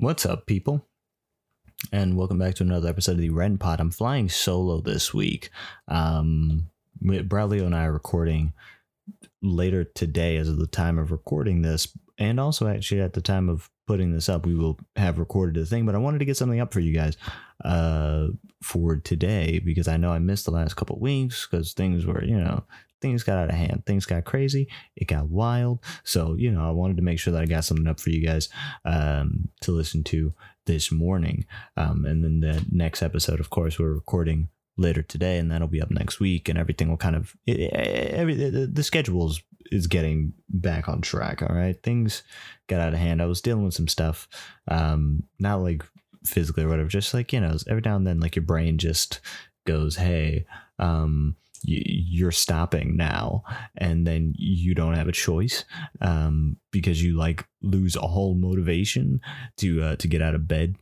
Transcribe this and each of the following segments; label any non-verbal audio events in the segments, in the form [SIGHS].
What's up, people? And welcome back to another episode of the Ren Pod. I'm flying solo this week. Um, Braulio and I are recording later today, as of the time of recording this, and also actually at the time of putting this up, we will have recorded the thing. But I wanted to get something up for you guys uh, for today because I know I missed the last couple weeks because things were, you know, things got out of hand. Things got crazy. It got wild. So, you know, I wanted to make sure that I got something up for you guys um, to listen to this morning. Um, and then the next episode, of course, we're recording later today and that'll be up next week and everything will kind of it, every the, the schedule is, getting back on track all right? Things got out of hand. I was dealing with some stuff um not like physically or whatever just like you know every now and then like your brain just goes hey um you're stopping now and then you don't have a choice um, because you like lose all motivation to uh, to get out of bed.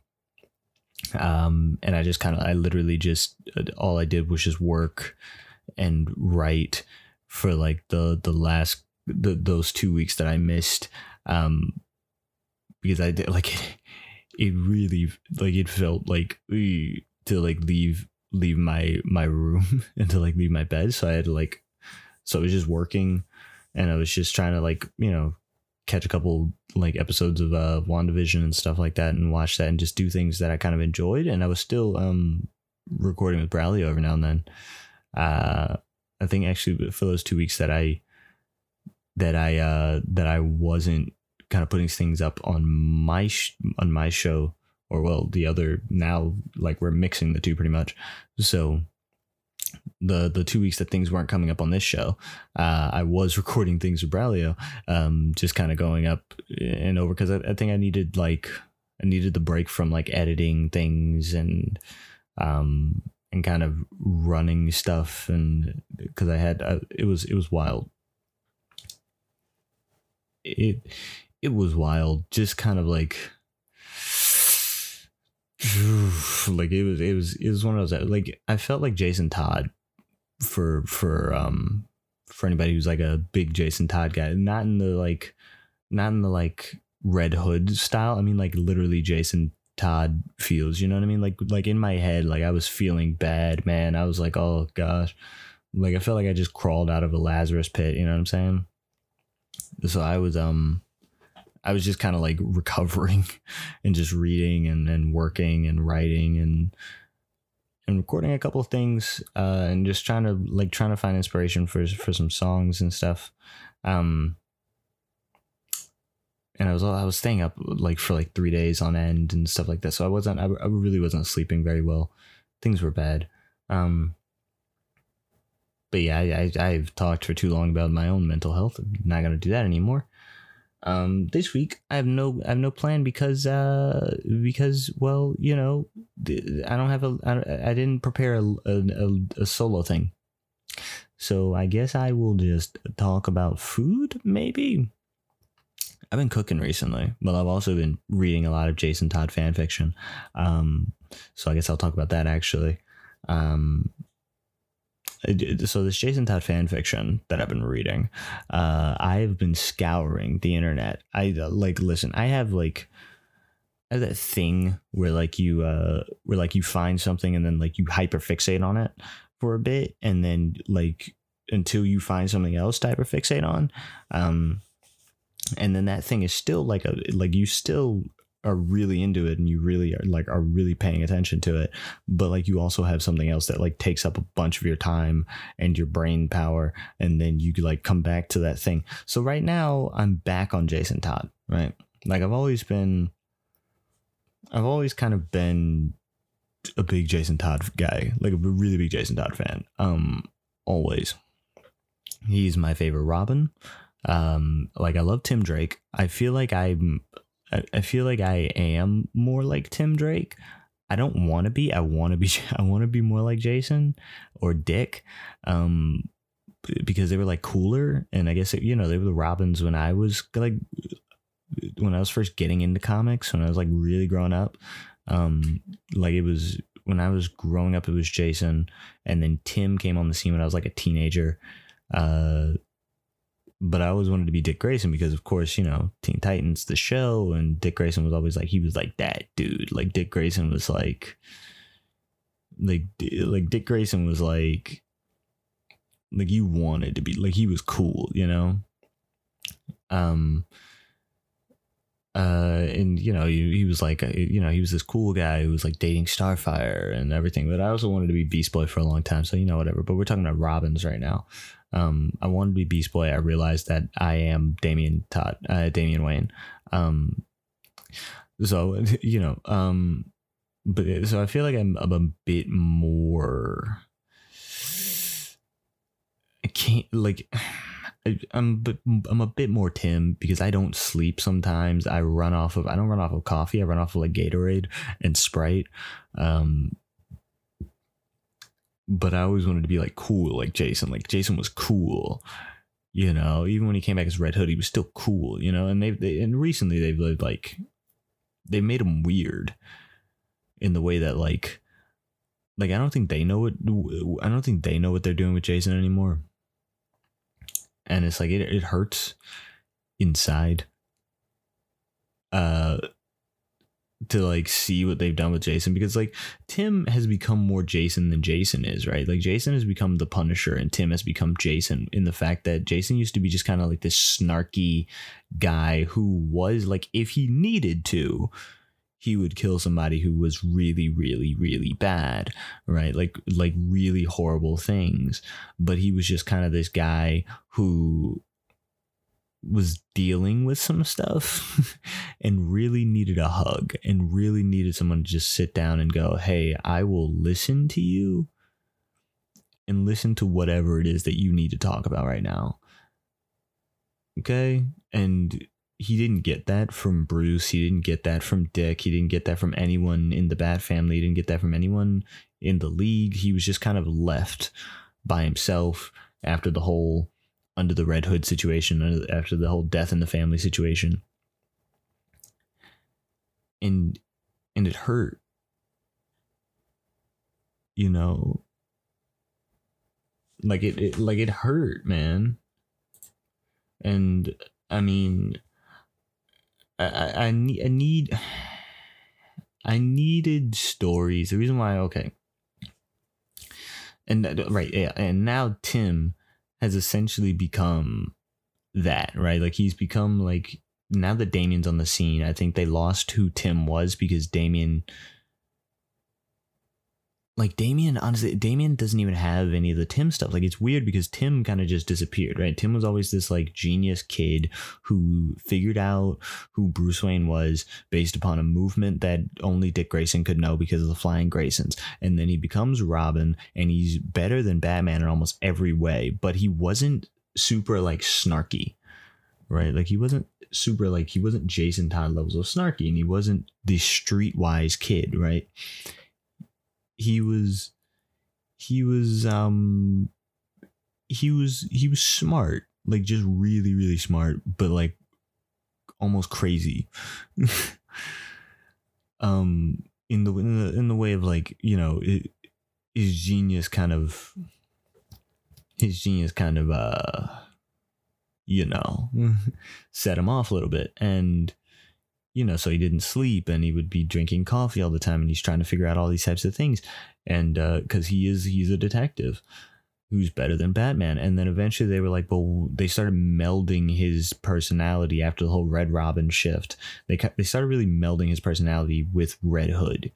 Um, and i just kind of i literally just uh, all i did was just work and write for like the the last the, those two weeks that i missed um, because i did like it, [LAUGHS] it really like it felt like to like leave leave my my room [LAUGHS] and to like leave my bed. So I had to like so I was just working and I was just trying to like, you know, catch a couple like episodes of uh WandaVision and stuff like that and watch that and just do things that I kind of enjoyed. And I was still um recording with Braulio every now and then. Uh I think actually for those two weeks that I that I uh that I wasn't kind of putting things up on my sh- on my show or well the other now like we're mixing the two pretty much. So the the two weeks that things weren't coming up on this show uh, i was [LAUGHS] recording things with braulio um, just kind of going up and over because I, I, think i needed like i needed the break from like editing things and um and kind of running stuff and because i had uh, it was it was wild it it was wild just kind of like [SIGHS] like it was it was it was one of those like I felt like Jason Todd for for um for anybody who's like a big Jason Todd guy, not in the like not in the like Red Hood style. I mean like literally Jason Todd feels, you know what I mean? Like like in my head, like I was feeling bad, man. I was like, oh gosh. Like I felt like I just crawled out of a Lazarus pit, you know what I'm saying? So I was um I was just kind of like recovering [LAUGHS] and just reading and, and working and writing and and recording a couple of things uh, and just trying to like trying to find inspiration for for some songs and stuff. Um, and I was I was staying up like for like three days on end and stuff like that. So I wasn't I, I really wasn't sleeping very well. Things were bad. Um, but yeah, I, I I've talked for too long about my own mental health. I'm not gonna do that anymore. Um, this week I have no I have no plan because uh because well you know I don't have a I, I didn't prepare a, a, a solo thing, so I guess I will just talk about food maybe. I've been cooking recently, but I've also been reading a lot of Jason Todd fan fiction. Um, so I guess I'll talk about that actually. Um, so this Jason Todd fan fiction that I've been reading, uh, I've been scouring the internet. I like listen. I have like I have that thing where like you uh where like you find something and then like you hyper fixate on it for a bit and then like until you find something else to hyper fixate on. Um, and then that thing is still like a like you still are really into it and you really are like are really paying attention to it. But like you also have something else that like takes up a bunch of your time and your brain power. And then you like come back to that thing. So right now i'm back on jason todd right? Like i've always been i've always kind of been a big jason todd guy like a really big jason todd fan um always. He's my favorite robin um like i love tim drake i feel like i'm I, feel like I am more like Tim Drake. I don't want to be. I want to be. [LAUGHS] I want to be more like Jason or Dick, um, because they were like cooler. And I guess you know they were the Robins when I was like when I was first getting into comics. When I was like really growing up, um, like it was when I was growing up. It was Jason, and then Tim came on the scene when I was like a teenager. Uh, but I always wanted to be Dick Grayson because, of course, you know, Teen Titans, the show, and Dick Grayson was always like he was like that dude. Like Dick Grayson was like, like, like Dick Grayson was like, like you wanted to be like he was cool, you know. Um. Uh, and you know, he, he was like, a, you know, he was this cool guy who was like dating Starfire and everything. But I also wanted to be Beast Boy for a long time, so you know, whatever. But we're talking about Robins right now. Um, I wanted to be Beast Boy. I realized that I am Damian Todd, uh, Damian Wayne. Um, so [LAUGHS] you know, um, but so I feel like I'm, I'm a bit more. I can't like. [SIGHS] I'm but I'm a bit more Tim because I don't sleep sometimes. I run off of I don't run off of coffee. I run off of like Gatorade and Sprite. Um, but I always wanted to be like cool, like Jason. Like Jason was cool, you know. Even when he came back as Red Hood, he was still cool, you know. And they've they, and recently they've lived like they made him weird in the way that like like I don't think they know what I don't think they know what they're doing with Jason anymore and it's like it, it hurts inside uh to like see what they've done with Jason because like Tim has become more Jason than Jason is, right? Like Jason has become the Punisher and Tim has become Jason in the fact that Jason used to be just kind of like this snarky guy who was like if he needed to he would kill somebody who was really really really bad right like like really horrible things but he was just kind of this guy who was dealing with some stuff [LAUGHS] and really needed a hug and really needed someone to just sit down and go hey i will listen to you and listen to whatever it is that you need to talk about right now okay and he didn't get that from Bruce. He didn't get that from Dick. He didn't get that from anyone in the Bat family. He didn't get that from anyone in the league. He was just kind of left by himself after the whole under the Red Hood situation, after the whole death in the family situation. And and it hurt. You know, like it, it like it hurt, man. And I mean, I, I, need I need I needed stories. The reason why okay. And uh, right, yeah, and now Tim has essentially become that, right? Like he's become like now that Damian's on the scene, I think they lost who Tim was because Damian like Damian, honestly, Damian doesn't even have any of the Tim stuff. Like it's weird because Tim kind of just disappeared, right? Tim was always this like genius kid who figured out who Bruce Wayne was based upon a movement that only Dick Grayson could know because of the Flying Graysons. And then he becomes Robin and he's better than Batman in almost every way, but he wasn't super like snarky, right? Like he wasn't super like he wasn't Jason Todd levels of snarky and he wasn't the streetwise kid, right? He was he was um he was he was smart like just really really smart but like almost crazy. [LAUGHS] Um in the in the in the way of like you know it, his genius kind of his genius kind of uh you know [LAUGHS] set him off a little bit. And you know, so he didn't sleep and he would be drinking coffee all the time and he's trying to figure out all these types of things. And because uh, he is, he's a detective who's better than Batman. And then eventually they were like, well, they started melding his personality after the whole Red Robin shift. They, they started really melding his personality with Red Hood.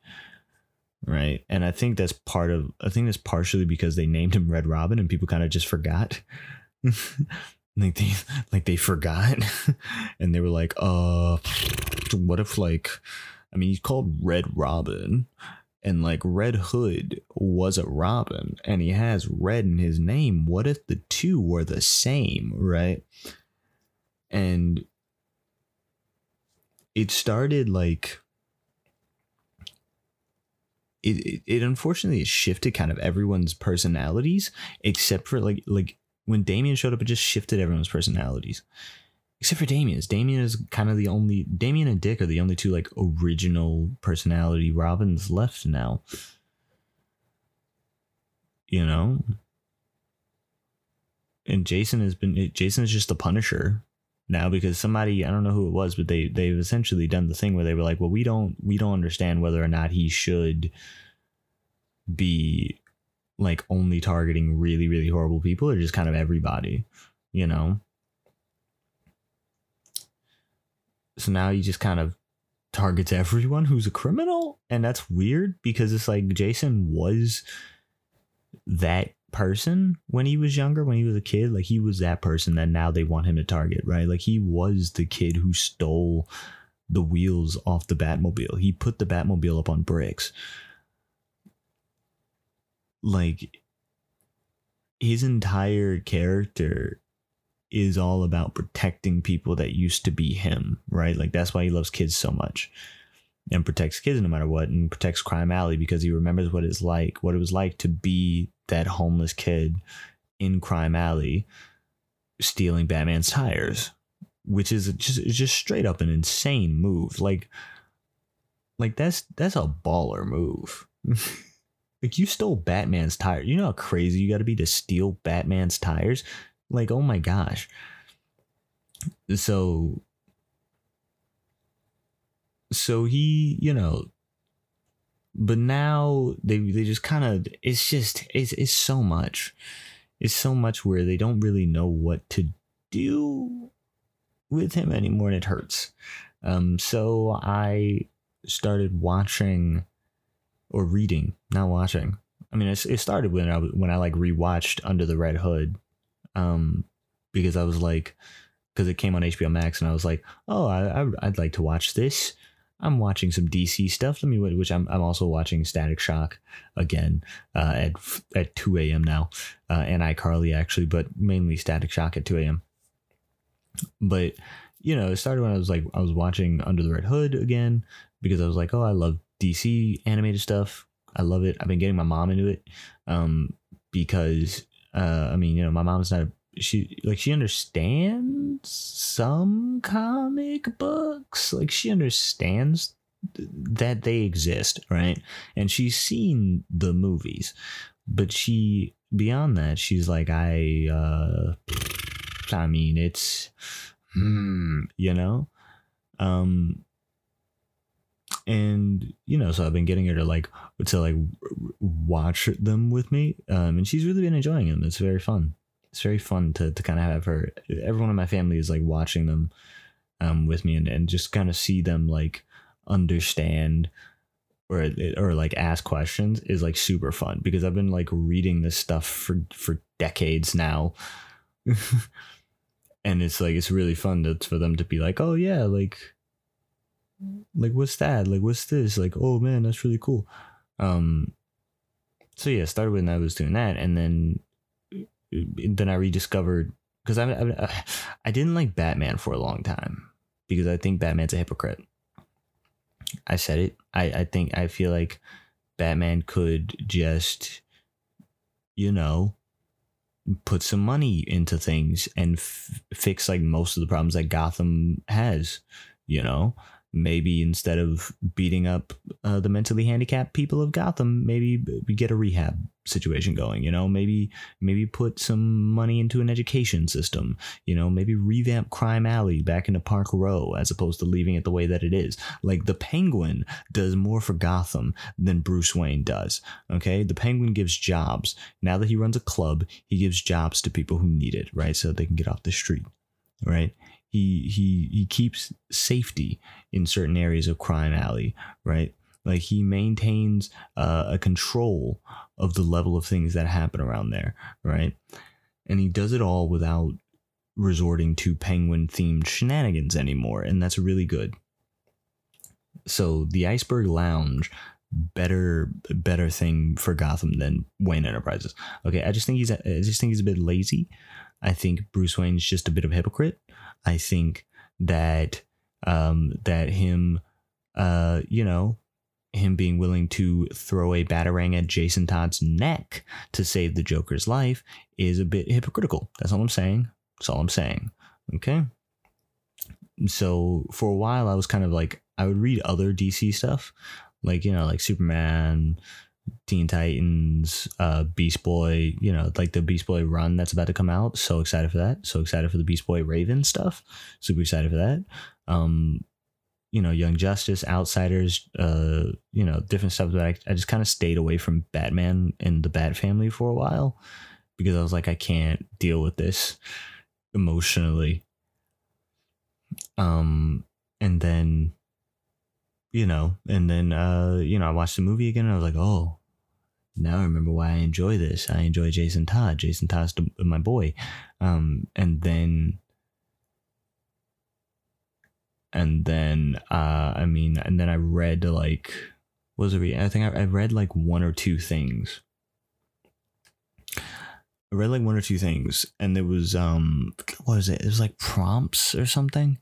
Right. And I think that's part of, I think that's partially because they named him Red Robin and people kind of just forgot. [LAUGHS] like they like they forgot [LAUGHS] and they were like uh what if like i mean he's called red robin and like red hood was a robin and he has red in his name what if the two were the same right and it started like it, it, it unfortunately shifted kind of everyone's personalities except for like like when Damian showed up, it just shifted everyone's personalities. Except for Damian's. Damian is kind of the only Damian and Dick are the only two like original personality Robins left now. You know? and Jason has been Jason is just the Punisher now because somebody I don't know who it was, but they they've essentially done the thing where they were like, well, we don't we don't understand whether or not he should be like only targeting really really horrible people or just kind of everybody, you know. So now he just kind of targets everyone who's a criminal, and that's weird because it's like Jason was that person when he was younger, when he was a kid. Like he was that person that now they want him to target, right? Like he was the kid who stole the wheels off the Batmobile. He put the Batmobile up on bricks. Like his entire character is all about protecting people that used to be him, right? Like that's why he loves kids so much and protects kids no matter what and protects crime alley because he remembers what it's like what it was like to be that homeless kid in crime alley stealing batman's tires which is just just straight up an insane move like like that's that's a baller move [LAUGHS] like you stole batman's tire. you know how crazy you got to be to steal batman's tires like oh my gosh so so he, you know, but now they they just kind of it's just it's it's so much. It's so much where they don't really know what to do with him anymore and it hurts. Um so I started watching or reading, not watching. I mean, it, it started when I when I like rewatched Under the Red Hood, um, because I was like, because it came on HBO Max, and I was like, oh, I, I would like to watch this. I'm watching some DC stuff. Let me, which I'm, I'm also watching Static Shock again uh, at at 2 a.m. now, uh, and iCarly actually, but mainly Static Shock at 2 a.m. But you know, it started when I was like I was watching Under the Red Hood again because I was like, oh, I love DC animated stuff. I love it. I've been getting my mom into it um, because uh, I mean, you know, my mom's not she like she understands some comic books. Like she understands th- that they exist right? And she's seen the movies. But she beyond that she's like i uh i mean it's hmm you know? Um and you know so i've been getting her to like to like watch them with me um and she's really been enjoying them it's very fun it's very fun to to kind of have her. Everyone in my family is like watching them um, with me and, and just kind of see them like understand or or like ask questions is like super fun because I've been like reading this stuff for for decades now. [LAUGHS] and it's like it's really fun to, for them to be like, "Oh yeah, like like what's that? Like what's this? Like, oh man, that's really cool." Um so yeah, started when I was doing that and then then I rediscovered because I, I I didn't like Batman for a long time because I think Batman's a hypocrite. I said it. I I think I feel like Batman could just you know put some money into things and f- fix like most of the problems that Gotham has, you know maybe instead of beating up uh, the mentally handicapped people of Gotham, maybe we get a rehab situation going. You know, maybe maybe put some money into an education system. You know, maybe revamp Crime Alley back into Park Row as opposed to leaving it the way that it is. Like the Penguin does more for Gotham than Bruce Wayne does. Okay, the Penguin gives jobs. Now that he runs a club, he gives jobs to people who need it, right? So they can get off the street, right? He he he keeps safety in certain areas of crime alley right? Like he maintains uh, a control of the level of things that happen around there right? And he does it all without resorting to penguin themed shenanigans anymore and that's really good. So the iceberg lounge better better thing for gotham than wayne enterprises. Okay i just think he's i just think he's a bit lazy. I think bruce wayne's just a bit of a hypocrite I think that um, that him, uh, you know, him being willing to throw a batarang at Jason Todd's neck to save the Joker's life is a bit hypocritical. That's all I'm saying. That's all I'm saying. Okay. So for a while, I was kind of like, I would read other DC stuff, like, you know, like Superman, Teen Titans, uh, Beast Boy, you know, like the Beast Boy run that's about to come out. So excited for that. So excited for the Beast Boy Raven stuff. Super excited for that. Um, you know, Young Justice, Outsiders, uh, you know, different stuff that I, I just kind of stayed away from Batman and the Bat family for a while because I was like, I can't deal with this emotionally. Um, and then you know, and then uh, you know, I watched the movie again and I was like, oh, now I remember why I enjoy this. I enjoy Jason Todd. Jason Todd's my boy. Um, and then and then uh I mean, and then I read like was it I think I, I read like one or two things. I read like one or two things, and there was um what was it? It was like prompts or something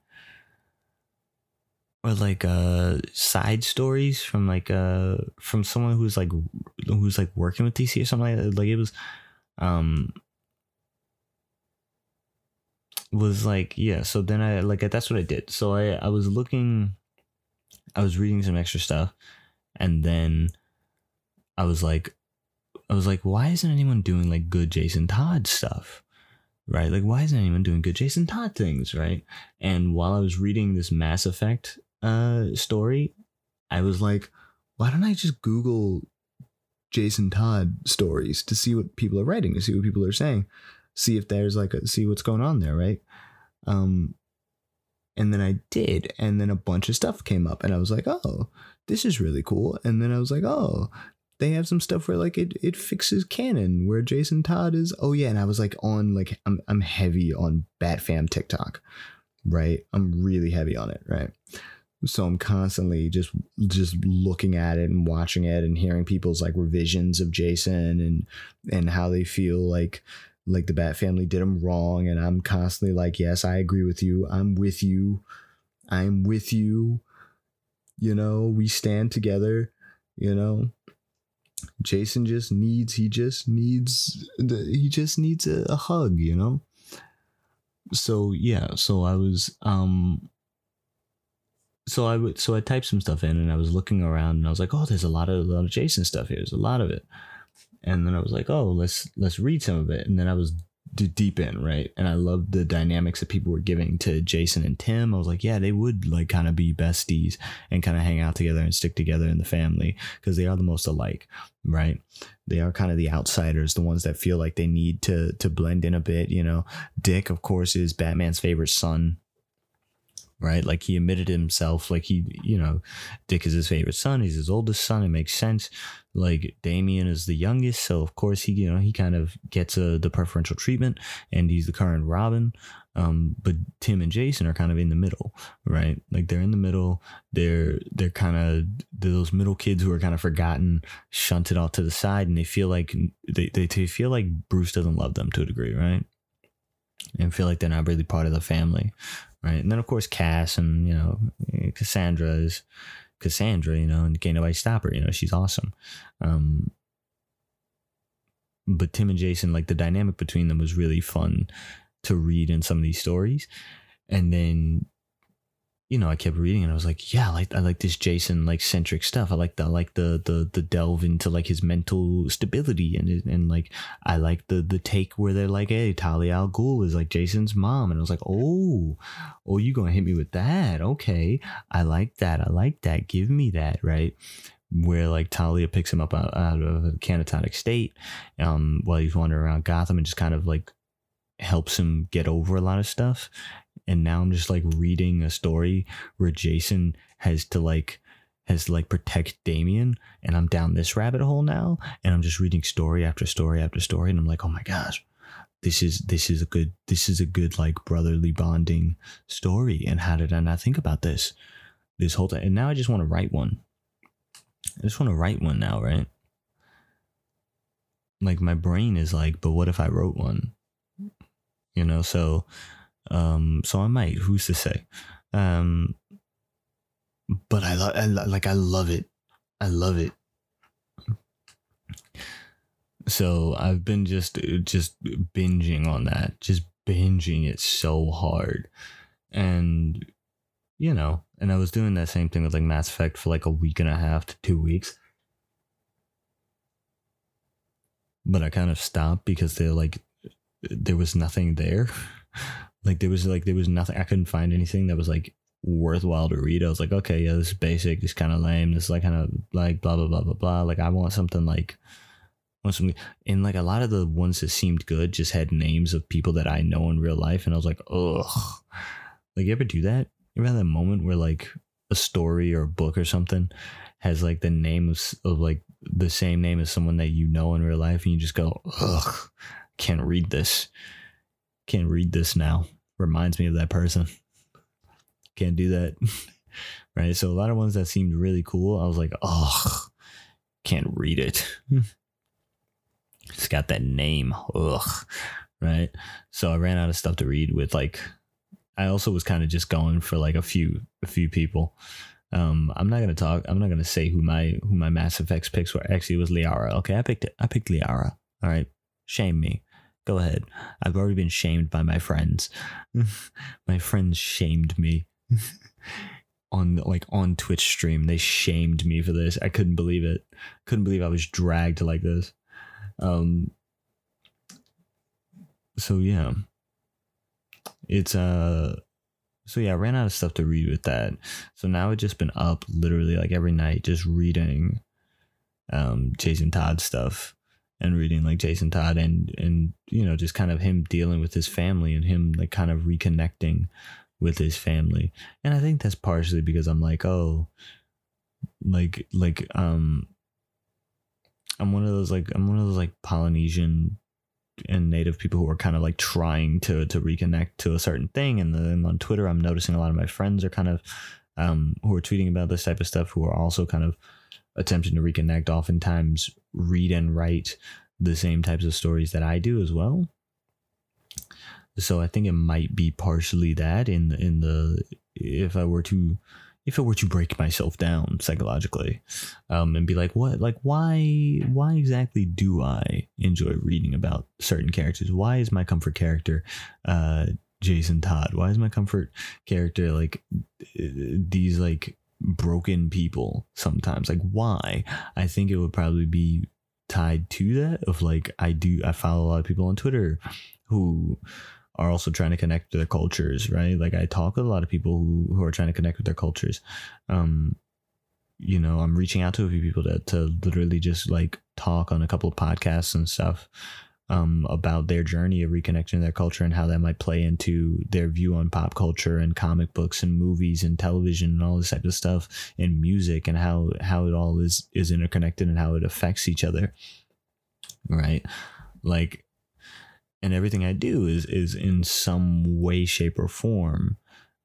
or like uh side stories from like uh from someone who's like who's like working with DC or something like that. Like it was um was like yeah so then I like that's what I did. So I I was looking I was reading some extra stuff and then I was like I was like why isn't anyone doing like good Jason Todd stuff? Right? Like why isn't anyone doing good Jason Todd things, right? And while I was reading this Mass Effect uh, story, I was like, why don't I just Google Jason Todd stories to see what people are writing, to see what people are saying, see if there's like a see what's going on there, right? Um, and then I did, and then a bunch of stuff came up, and I was like, oh, this is really cool. And then I was like, oh, they have some stuff where like it it fixes canon where Jason Todd is. Oh yeah, and I was like on like I'm I'm heavy on Batfam TikTok, right? I'm really heavy on it, right? So i'm constantly just just looking at it and watching it and hearing people's like revisions of jason and and how they feel like like the bat family did him wrong. And i'm constantly like yes i agree with you. I'm with you. I'm with you. You know we stand together you know. Jason just needs he just needs he just needs a, a hug you know? So yeah so i was um so I would so I typed some stuff in and I was looking around and I was like, oh, there's a lot of a lot of Jason stuff here. There's a lot of it. And then I was like, oh, let's let's read some of it. And then I was d- deep in, right? And I loved the dynamics that people were giving to Jason and Tim. I was like, yeah, they would like kind of be besties and kind of hang out together and stick together in the family because they are the most alike, right? They are kind of the outsiders, the ones that feel like they need to to blend in a bit, you know. Dick, of course, is Batman's favorite son, right? Like he admitted himself, like he, you know, Dick is his favorite son. He's his oldest son. It makes sense. Like Damian is the youngest, so of course he, you know, he kind of gets a, uh, the preferential treatment, and he's the current Robin. Um, but Tim and Jason are kind of in the middle, right? Like they're in the middle. They're they're kind of those middle kids who are kind of forgotten, shunted off to the side, and they feel like they, they, they feel like Bruce doesn't love them to a degree, right? And feel like they're not really part of the family, right? And then of course Cass and you know Cassandra is Cassandra, you know, and can't nobody stop her. You know, she's awesome. Um, but Tim and Jason, like the dynamic between them was really fun to read in some of these stories. And then you know, I kept reading and I was like, yeah, I like I like this Jason like centric stuff. I like the I like the the the delve into like his mental stability and and like I like the the take where they're like, hey, Talia al Ghul is like Jason's mom, and I was like, oh, oh, you gonna hit me with that? Okay, I like that. I like that. Give me that, right? Where like Talia picks him up out, out of a catatonic state, um, while he's wandering around Gotham and just kind of like helps him get over a lot of stuff and now I'm just like reading a story where Jason has to like has like protect damian and I'm down this rabbit hole now and I'm just reading story after story after story and I'm like, "Oh my gosh. This is this is a good this is a good like brotherly bonding story and how did I not think about this this whole time? And now I just want to write one. I just want to write one now, right? Like my brain is like, but what if I wrote one? You know, so um, so I might. Who's to say? Um, but I, lo- I lo- like I love it. I love it. So I've been just just binging on that, just binging it so hard, and you know, and I was doing that same thing with like Mass Effect for like a week and a half to two weeks. but I kind of stopped because they're like there was nothing there. Like there was like there was nothing. I couldn't find anything that was like worthwhile to read. I was like, okay, yeah, this is basic. This kind of lame. This is like kind of like blah blah blah blah blah. Like I want something like want something. And like a lot of the ones that seemed good just had names of people that I know in real life, and I was like, ugh. Like you ever do that? You ever have that moment where like a story or a book or something has like the name of, of like the same name as someone that you know in real life, and you just go, ugh, can't read this. Can't read this now. Reminds me of that person. Can't do that. [LAUGHS] right. So a lot of ones that seemed really cool, I was like, oh, can't read it. [LAUGHS] it's got that name. Ugh. Right. So I ran out of stuff to read with like I also was kind of just going for like a few a few people. Um, I'm not gonna talk. I'm not gonna say who my who my Mass Effects picks were. Actually, it was Liara. Okay, I picked it. I picked Liara. All right, shame me. Go ahead. I've already been shamed by my friends. [LAUGHS] my friends shamed me [LAUGHS] on like on Twitch stream. They shamed me for this. I couldn't believe it. Couldn't believe I was dragged like this. Um. So yeah, it's uh. So yeah, I ran out of stuff to read with that. So now I've just been up literally like every night, just reading um Jason Todd stuff and reading like Jason Todd and and you know just kind of him dealing with his family and him like kind of reconnecting with his family. And I think that's partially because I'm like, oh, like like um I'm one of those like I'm one of those like Polynesian and native people who are kind of like trying to to reconnect to a certain thing and then on Twitter I'm noticing a lot of my friends are kind of um who are tweeting about this type of stuff who are also kind of attempting to reconnect oftentimes read and write the same types of stories that I do as well. So I think it might be partially that in the, in the if I were to if I were to break myself down psychologically um, and be like what like why why exactly do I enjoy reading about certain characters? Why is my comfort character uh, Jason Todd? Why is my comfort character like these like broken people sometimes. Like why? I think it would probably be tied to that of like i do i follow a lot of people on twitter who are also trying to connect to their cultures right? Like i talk with a lot of people who, who are trying to connect with their cultures. Um you know i'm reaching out to a few people to, to literally just like talk on a couple of podcasts and stuff um, about their journey of reconnecting their culture and how that might play into their view on pop culture and comic books and movies and television and all this type of stuff and music and how how it all is is interconnected and how it affects each other right? Like and everything i do is is in some way shape or form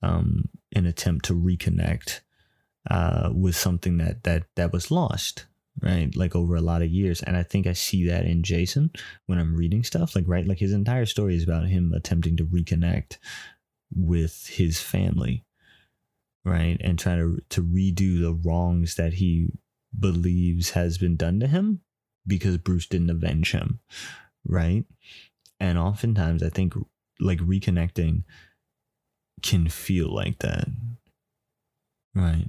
um an attempt to reconnect uh with something that that that was lost right? Like over a lot of years. And I think I see that in Jason when I'm reading stuff. Like, right? Like his entire story is about him attempting to reconnect with his family, right? And trying to to redo the wrongs that he believes has been done to him because Bruce didn't avenge him, right? And oftentimes I think like reconnecting can feel like that. Right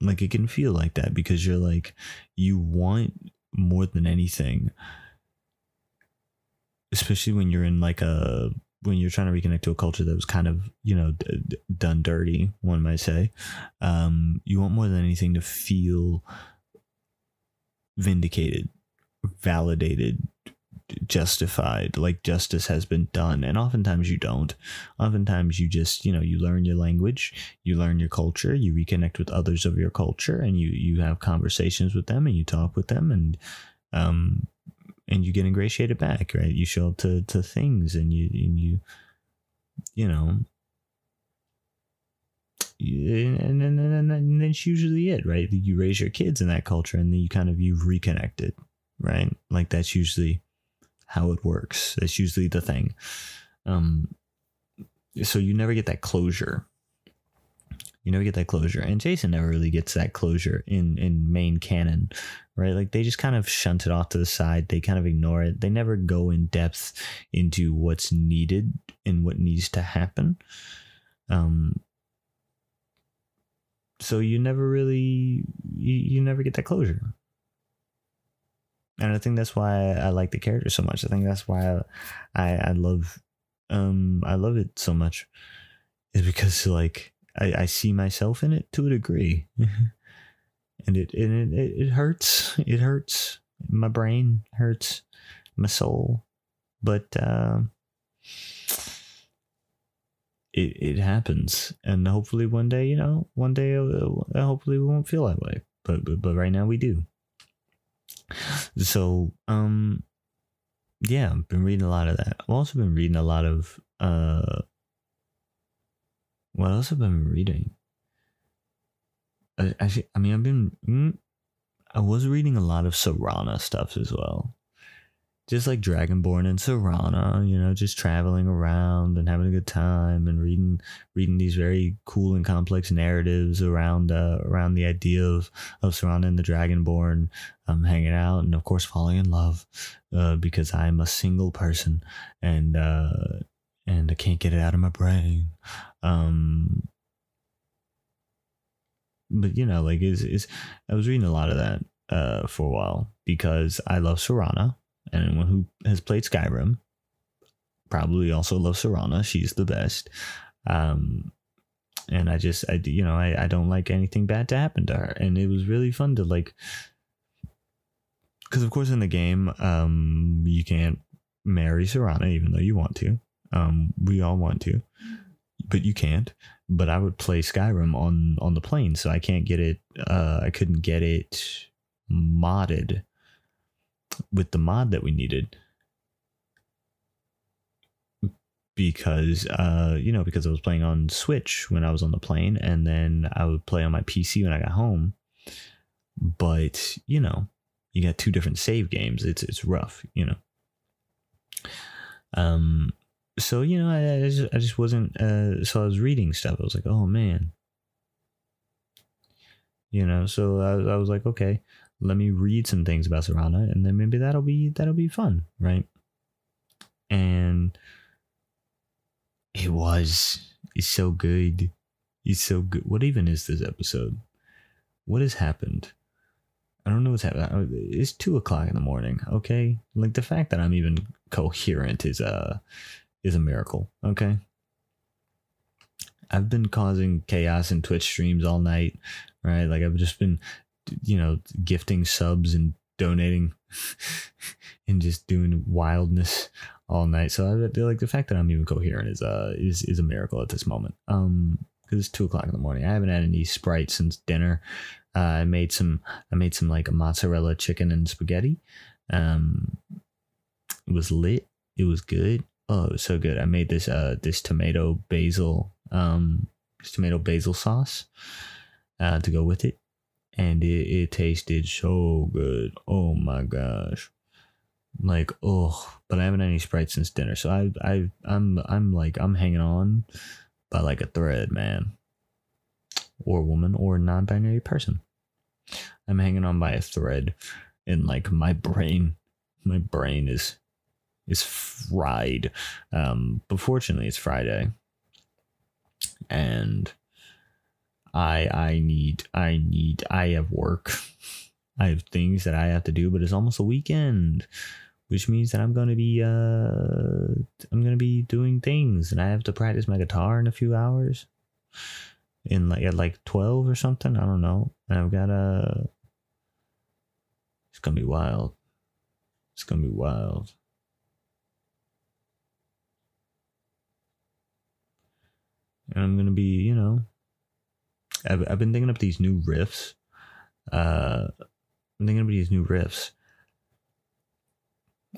like it can feel like that because you're like you want more than anything especially when you're in like a when you're trying to reconnect to a culture that was kind of you know d- done dirty one might say um you want more than anything to feel vindicated validated justified like justice has been done and oftentimes you don't. Oftentimes you just you know you learn your language you learn your culture you reconnect with others of your culture and you you have conversations with them and you talk with them and um and you get ingratiated back right? You show up to to things and you and you you know and, and, and, and that's usually it right? You raise your kids in that culture and then you kind of you've reconnected right? Like that's usually how it works. That's usually the thing. Um, so you never get that closure. You never get that closure, and Jason never really gets that closure in in main canon, right? Like they just kind of shunt it off to the side. They kind of ignore it. They never go in depth into what's needed and what needs to happen. Um, so you never really you, you never get that closure and I think that's why I like the character so much. I think that's why I I, love um I love it so much is because like I, I see myself in it to a degree, and it and it, it hurts. It hurts. My brain hurts. My soul, but uh, it it happens, and hopefully one day, you know, one day, uh, hopefully we won't feel that way. But but, but right now we do. So, um, yeah, I've been reading a lot of that. I've also been reading a lot of, uh, what else have I been reading? I, I, I mean, I've been, mm, I was reading a lot of Serana stuff as well just like Dragonborn and Serana, you know, just traveling around and having a good time and reading reading these very cool and complex narratives around uh, around the idea of of Serana and the Dragonborn, um, hanging out and of course falling in love, uh, because I'm a single person and uh, and I can't get it out of my brain. Um, but you know, like is is I was reading a lot of that uh, for a while because I love Serana anyone who has played Skyrim probably also loves Serana. She's the best. Um, and I just, I, you know, I, I don't like anything bad to happen to her. And it was really fun to like, because of course in the game, um, you can't marry Serana even though you want to. Um, we all want to, but you can't. But I would play Skyrim on on the plane, so I can't get it. Uh, I couldn't get it modded with the mod that we needed because uh you know because I was playing on Switch when I was on the plane and then I would play on my PC when I got home. But you know you got two different save games. It's it's rough you know. Um so you know I, I just I just wasn't uh so I was reading stuff. I was like oh man. You know so I, I was like okay let me read some things about Serana, and then maybe that'll be that'll be fun, right? And it was. It's so good. It's so good. What even is this episode? What has happened? I don't know what's happening. It's two o'clock in the morning. Okay, like the fact that I'm even coherent is a is a miracle. Okay. I've been causing chaos in Twitch streams all night, right? Like I've just been you know, gifting subs and donating [LAUGHS] and just doing wildness all night. So I like the fact that I'm even coherent is uh is is a miracle at this moment. Um, because it's two o'clock in the morning. I haven't had any Sprite since dinner. Uh, I made some I made some like a mozzarella chicken and spaghetti. Um, it was lit. It was good. Oh, it was so good. I made this uh this tomato basil um this tomato basil sauce uh to go with it and it, it tasted so good. Oh my gosh. Like, oh, but I haven't had any Sprite since dinner. So I I I'm I'm like I'm hanging on by like a thread, man. Or woman or non-binary person. I'm hanging on by a thread and like my brain my brain is is fried. Um but fortunately it's Friday. And I I need I need I have work. I have things that I have to do, but it's almost a weekend, which means that I'm gonna be uh I'm gonna be doing things, and I have to practice my guitar in a few hours, in like at like twelve or something. I don't know, and I've got a. It's gonna be wild. It's gonna be wild. And I'm gonna be, you know, I've, I've been thinking up these new riffs. Uh, I'm thinking of these new riffs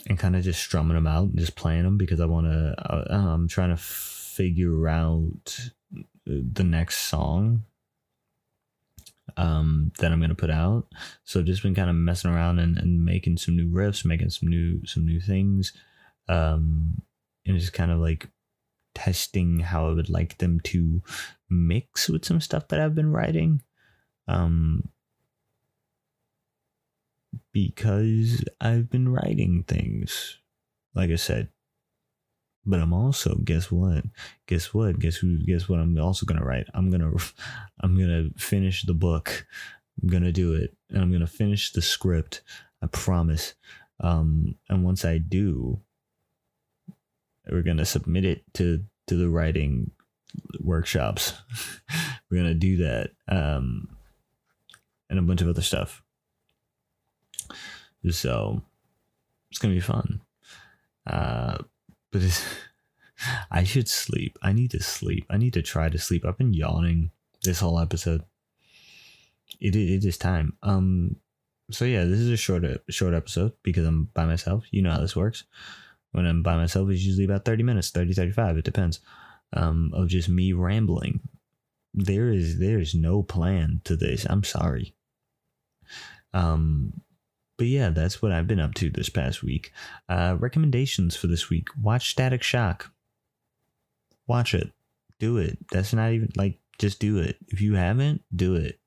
and kind of just strumming them out and just playing them because I want to. I'm trying to figure out the next song um, that I'm gonna put out. So just been kind of messing around and, and making some new riffs, making some new some new things, um, and just kind of like testing how I would like them to mix with some stuff that I've been writing. Um, because I've been writing things, like I said. But I'm also guess what? Guess what? Guess who? Guess what? I'm also gonna write. I'm gonna, [LAUGHS] I'm gonna finish the book. I'm gonna do it, and I'm gonna finish the script. I promise. Um, and once I do, we're gonna submit it to to the writing workshops. [LAUGHS] we're gonna do that, um, and a bunch of other stuff. So it's gonna be fun. Uh, but [LAUGHS] I should sleep. I need to sleep. I need to try to sleep. I've been yawning this whole episode. It it is time. Um, so yeah, this is a short short episode because I'm by myself. You know how this works. When I'm by myself, it's usually about 30 minutes, 30, 35, it depends. Um, of just me rambling. There is there is no plan to this. I'm sorry. Um, but yeah, that's what I've been up to this past week. Uh, recommendations for this week: watch Static Shock. Watch it. Do it. That's not even like just do it. If you haven't, do it.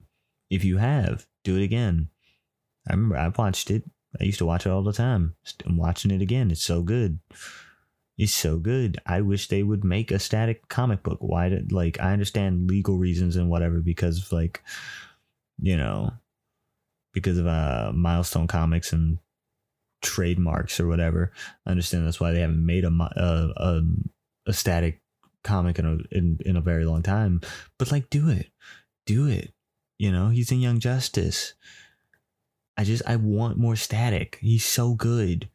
If you have, do it again. I remember I watched it. I used to watch it all the time. I'm watching it again. It's so good. It's so good. I wish they would make a static comic book. Why did like I understand legal reasons and whatever because of like you know because of uh milestone comics and trademarks or whatever. I understand that's why they haven't made a a, a, a static comic in a in, in a very long time. But like do it. Do it. You know, he's in Young Justice. I just I want more static. He's so good.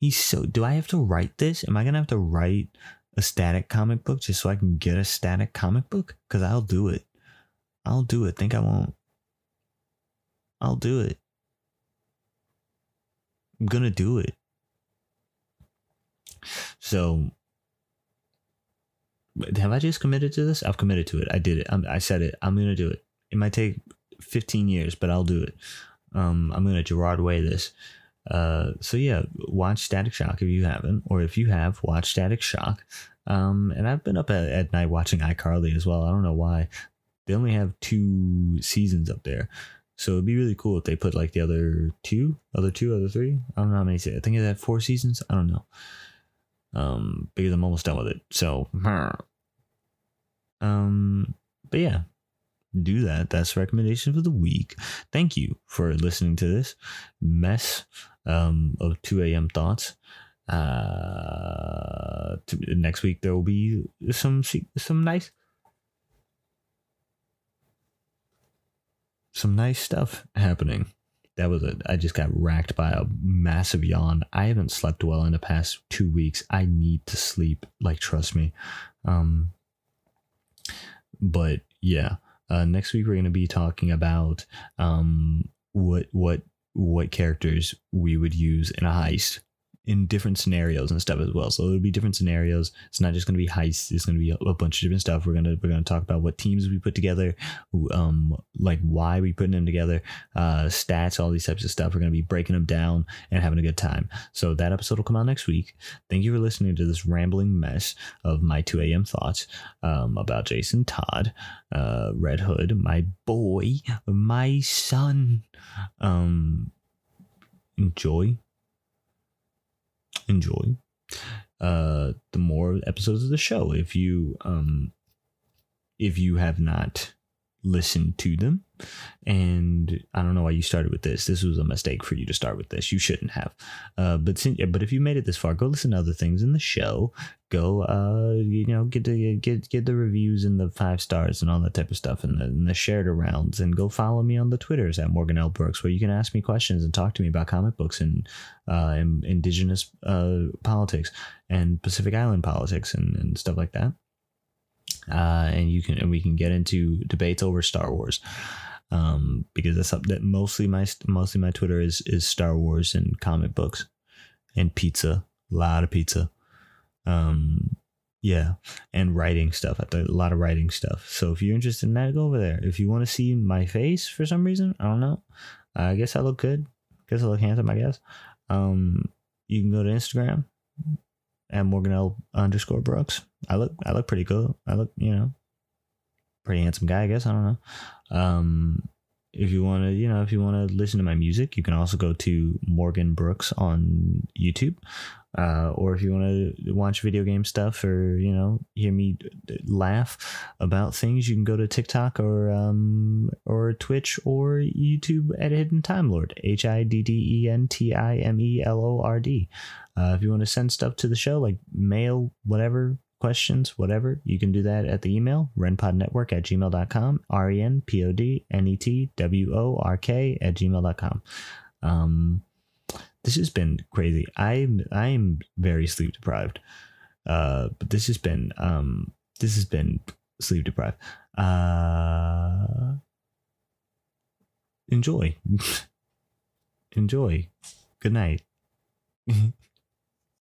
He's so do I have to write this? Am I gonna have to write a static comic book just so I can get a static comic book? Cause I'll do it. I'll do it. Think I won't. I'll do it. I'm gonna do it. So have I just committed to this? I've committed to it. I did it. I'm, i said it. I'm gonna do it. It might take 15 years, but I'll do it. Um, I'm gonna Gerard Way this. Uh, so yeah, watch Static Shock if you haven't, or if you have, watch Static Shock. Um, and I've been up at, at night watching iCarly as well. I don't know why. They only have two seasons up there. So it'd be really cool if they put like the other two, other two, other three. I don't know how many. I think it had four seasons. I don't know. Um, because I'm almost done with it. So, [LAUGHS] um, but yeah, do that. That's recommendation for the week. Thank you for listening to this mess um, of 2 a.m. thoughts. Uh, to, next week there will be some some nice some nice stuff happening. That was it. I just got racked by a massive yawn. I haven't slept well in the past two weeks. I need to sleep. Like, trust me. Um, but yeah, uh, next week we're going to be talking about um, what what what characters we would use in a heist in different scenarios and stuff as well. So it'll be different scenarios. It's not just going to be heists. It's going to be a, a, bunch of different stuff. We're gonna we're gonna talk about what teams we put together, um, like why we putting them together, uh, stats, all these types of stuff. We're gonna be breaking them down and having a good time. So that episode will come out next week. Thank you for listening to this rambling mess of my 2 a.m. thoughts um, about Jason Todd, uh, Red Hood, my boy, my son. Um, enjoy enjoy uh the more episodes of the show. If you um if you have not listened to them and i don't know why you started with this. This was a mistake for you to start with this. You shouldn't have. Uh but since, but if you made it this far go listen to other things in the show. Go uh you know get the get get the reviews and the five stars and all that type of stuff and the, and the shared arounds. And go follow me on the twitters at morgan l. Brooks where you can ask me questions and talk to me about comic books and uh and indigenous uh politics and pacific island politics and, and stuff like that uh, and you can and we can get into debates over Star Wars um, because that's something that mostly my mostly my Twitter is is Star Wars and comic books and pizza, a lot of pizza, um, yeah, and writing stuff. a lot of writing stuff. So if you're interested in that, go over there. If you want to see my face for some reason, I don't know. I guess I look good. I guess I look handsome. I guess. Um, you can go to Instagram at Morgan L underscore Brooks. I look I look pretty good. I look, you know, pretty handsome guy, I guess. I don't know. Um if you want to, you know, if you want to listen to my music, you can also go to Morgan Brooks on YouTube. Uh, or if you want to watch video game stuff or you know hear me laugh about things, you can go to TikTok or um, or Twitch or YouTube at Hidden Time Lord H I D D E N T I M E L O R D. Uh, if you want to send stuff to the show like mail, whatever, questions, whatever, you can do that at the email, renpodnetwork at gmail.com, R-E-N-P-O-D-N-E-T-W-O-R-K at gmail.com. Um, this has been crazy. I'm, I'm very sleep deprived. Uh, but this has been, um, this has been sleep deprived. Uh, enjoy. [LAUGHS] enjoy. Good night. [LAUGHS]